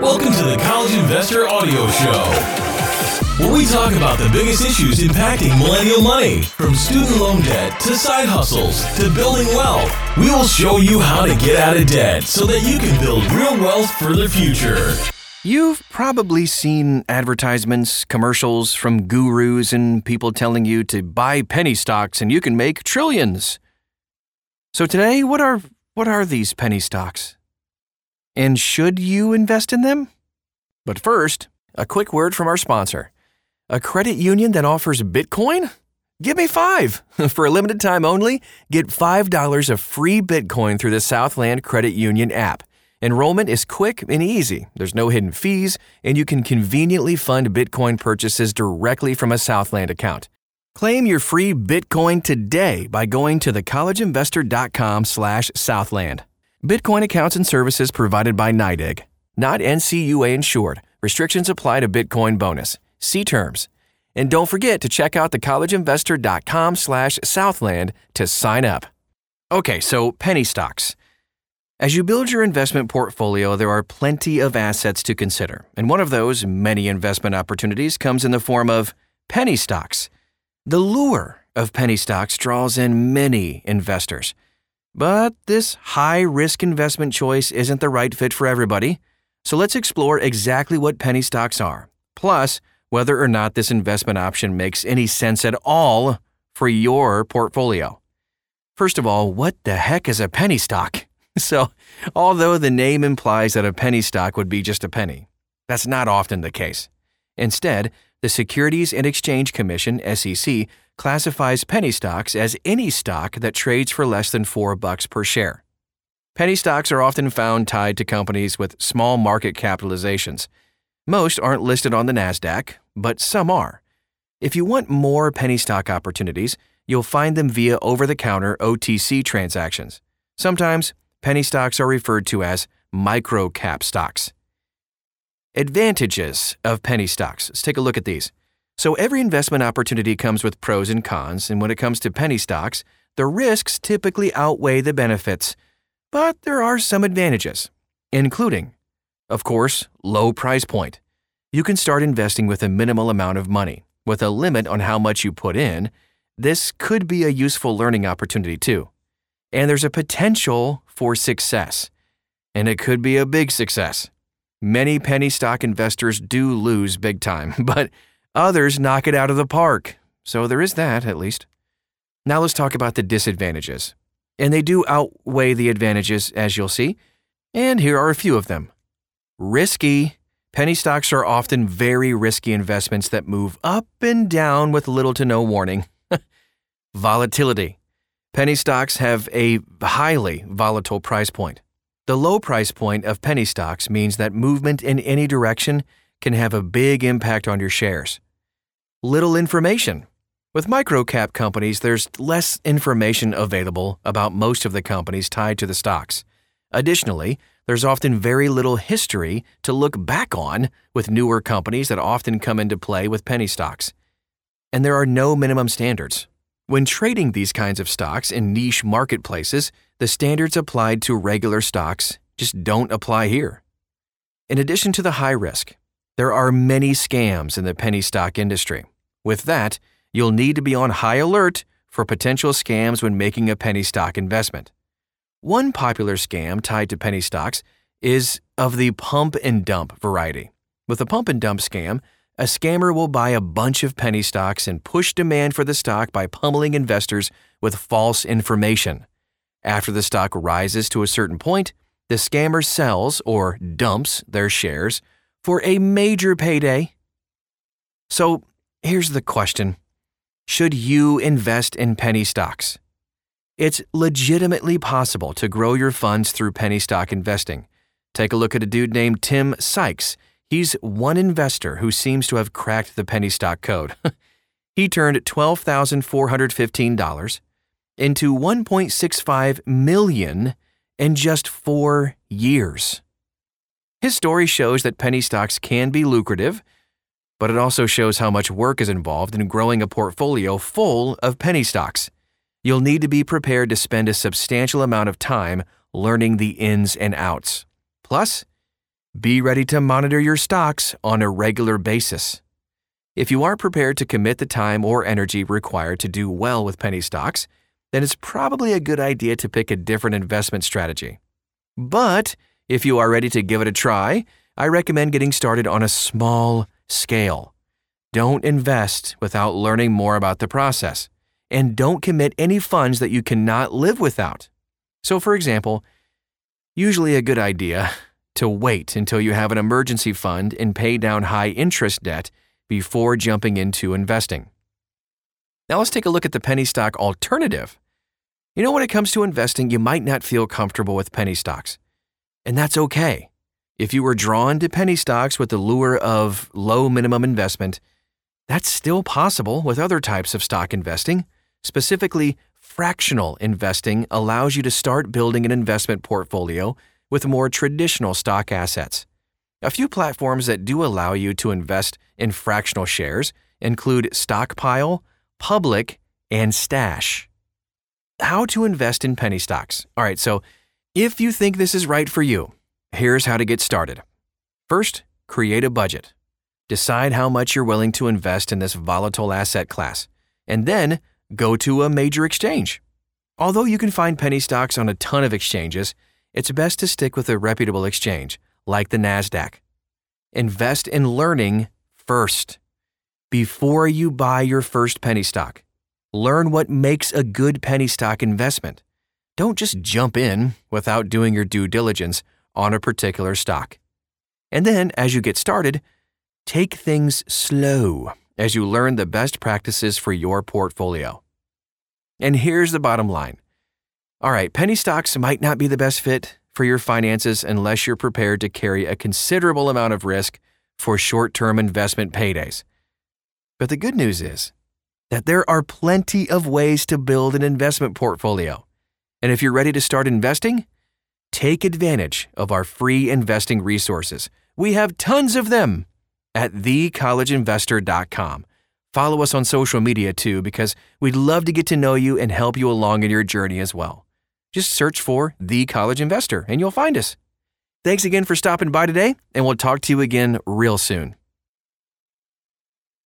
Welcome to the College Investor Audio Show, where we talk about the biggest issues impacting millennial money, from student loan debt to side hustles to building wealth. We will show you how to get out of debt so that you can build real wealth for the future. You've probably seen advertisements, commercials from gurus and people telling you to buy penny stocks and you can make trillions. So today, what are what are these penny stocks? And should you invest in them? But first, a quick word from our sponsor. A credit union that offers Bitcoin? Give me five. For a limited time only, get $5 of free Bitcoin through the Southland Credit Union app. Enrollment is quick and easy. There's no hidden fees, and you can conveniently fund Bitcoin purchases directly from a Southland account. Claim your free Bitcoin today by going to thecollegeinvestor.com/southland. Bitcoin accounts and services provided by NYDIG, not NCUA insured. Restrictions apply to Bitcoin bonus. See terms. And don't forget to check out thecollegeinvestor.com slash Southland to sign up. Okay, so penny stocks. As you build your investment portfolio, there are plenty of assets to consider. And one of those many investment opportunities comes in the form of penny stocks. The lure of penny stocks draws in many investors. But this high risk investment choice isn't the right fit for everybody. So let's explore exactly what penny stocks are, plus whether or not this investment option makes any sense at all for your portfolio. First of all, what the heck is a penny stock? So, although the name implies that a penny stock would be just a penny, that's not often the case. Instead, the Securities and Exchange Commission, SEC, classifies penny stocks as any stock that trades for less than 4 bucks per share. Penny stocks are often found tied to companies with small market capitalizations. Most aren't listed on the Nasdaq, but some are. If you want more penny stock opportunities, you'll find them via over-the-counter OTC transactions. Sometimes penny stocks are referred to as micro cap stocks. Advantages of penny stocks. Let's take a look at these. So, every investment opportunity comes with pros and cons, and when it comes to penny stocks, the risks typically outweigh the benefits. But there are some advantages, including, of course, low price point. You can start investing with a minimal amount of money, with a limit on how much you put in. This could be a useful learning opportunity too. And there's a potential for success, and it could be a big success. Many penny stock investors do lose big time, but others knock it out of the park. So there is that, at least. Now let's talk about the disadvantages. And they do outweigh the advantages, as you'll see. And here are a few of them risky. Penny stocks are often very risky investments that move up and down with little to no warning. Volatility. Penny stocks have a highly volatile price point. The low price point of penny stocks means that movement in any direction can have a big impact on your shares. Little information. With microcap companies, there's less information available about most of the companies tied to the stocks. Additionally, there's often very little history to look back on with newer companies that often come into play with penny stocks. And there are no minimum standards. When trading these kinds of stocks in niche marketplaces, the standards applied to regular stocks just don't apply here. In addition to the high risk, there are many scams in the penny stock industry. With that, you'll need to be on high alert for potential scams when making a penny stock investment. One popular scam tied to penny stocks is of the pump and dump variety. With a pump and dump scam, a scammer will buy a bunch of penny stocks and push demand for the stock by pummeling investors with false information. After the stock rises to a certain point, the scammer sells or dumps their shares for a major payday. So here's the question Should you invest in penny stocks? It's legitimately possible to grow your funds through penny stock investing. Take a look at a dude named Tim Sykes. He's one investor who seems to have cracked the penny stock code. he turned $12,415 into 1.65 million in just 4 years. His story shows that penny stocks can be lucrative, but it also shows how much work is involved in growing a portfolio full of penny stocks. You'll need to be prepared to spend a substantial amount of time learning the ins and outs. Plus, Be ready to monitor your stocks on a regular basis. If you aren't prepared to commit the time or energy required to do well with penny stocks, then it's probably a good idea to pick a different investment strategy. But if you are ready to give it a try, I recommend getting started on a small scale. Don't invest without learning more about the process, and don't commit any funds that you cannot live without. So, for example, usually a good idea to wait until you have an emergency fund and pay down high interest debt before jumping into investing. Now let's take a look at the penny stock alternative. You know, when it comes to investing, you might not feel comfortable with penny stocks. And that's okay. If you were drawn to penny stocks with the lure of low minimum investment, that's still possible with other types of stock investing. Specifically, fractional investing allows you to start building an investment portfolio with more traditional stock assets. A few platforms that do allow you to invest in fractional shares include Stockpile, Public, and Stash. How to invest in penny stocks. All right, so if you think this is right for you, here's how to get started. First, create a budget. Decide how much you're willing to invest in this volatile asset class, and then go to a major exchange. Although you can find penny stocks on a ton of exchanges, it's best to stick with a reputable exchange like the NASDAQ. Invest in learning first. Before you buy your first penny stock, learn what makes a good penny stock investment. Don't just jump in without doing your due diligence on a particular stock. And then, as you get started, take things slow as you learn the best practices for your portfolio. And here's the bottom line. All right, penny stocks might not be the best fit for your finances unless you're prepared to carry a considerable amount of risk for short term investment paydays. But the good news is that there are plenty of ways to build an investment portfolio. And if you're ready to start investing, take advantage of our free investing resources. We have tons of them at thecollegeinvestor.com. Follow us on social media too, because we'd love to get to know you and help you along in your journey as well. Just search for The College Investor and you'll find us. Thanks again for stopping by today, and we'll talk to you again real soon.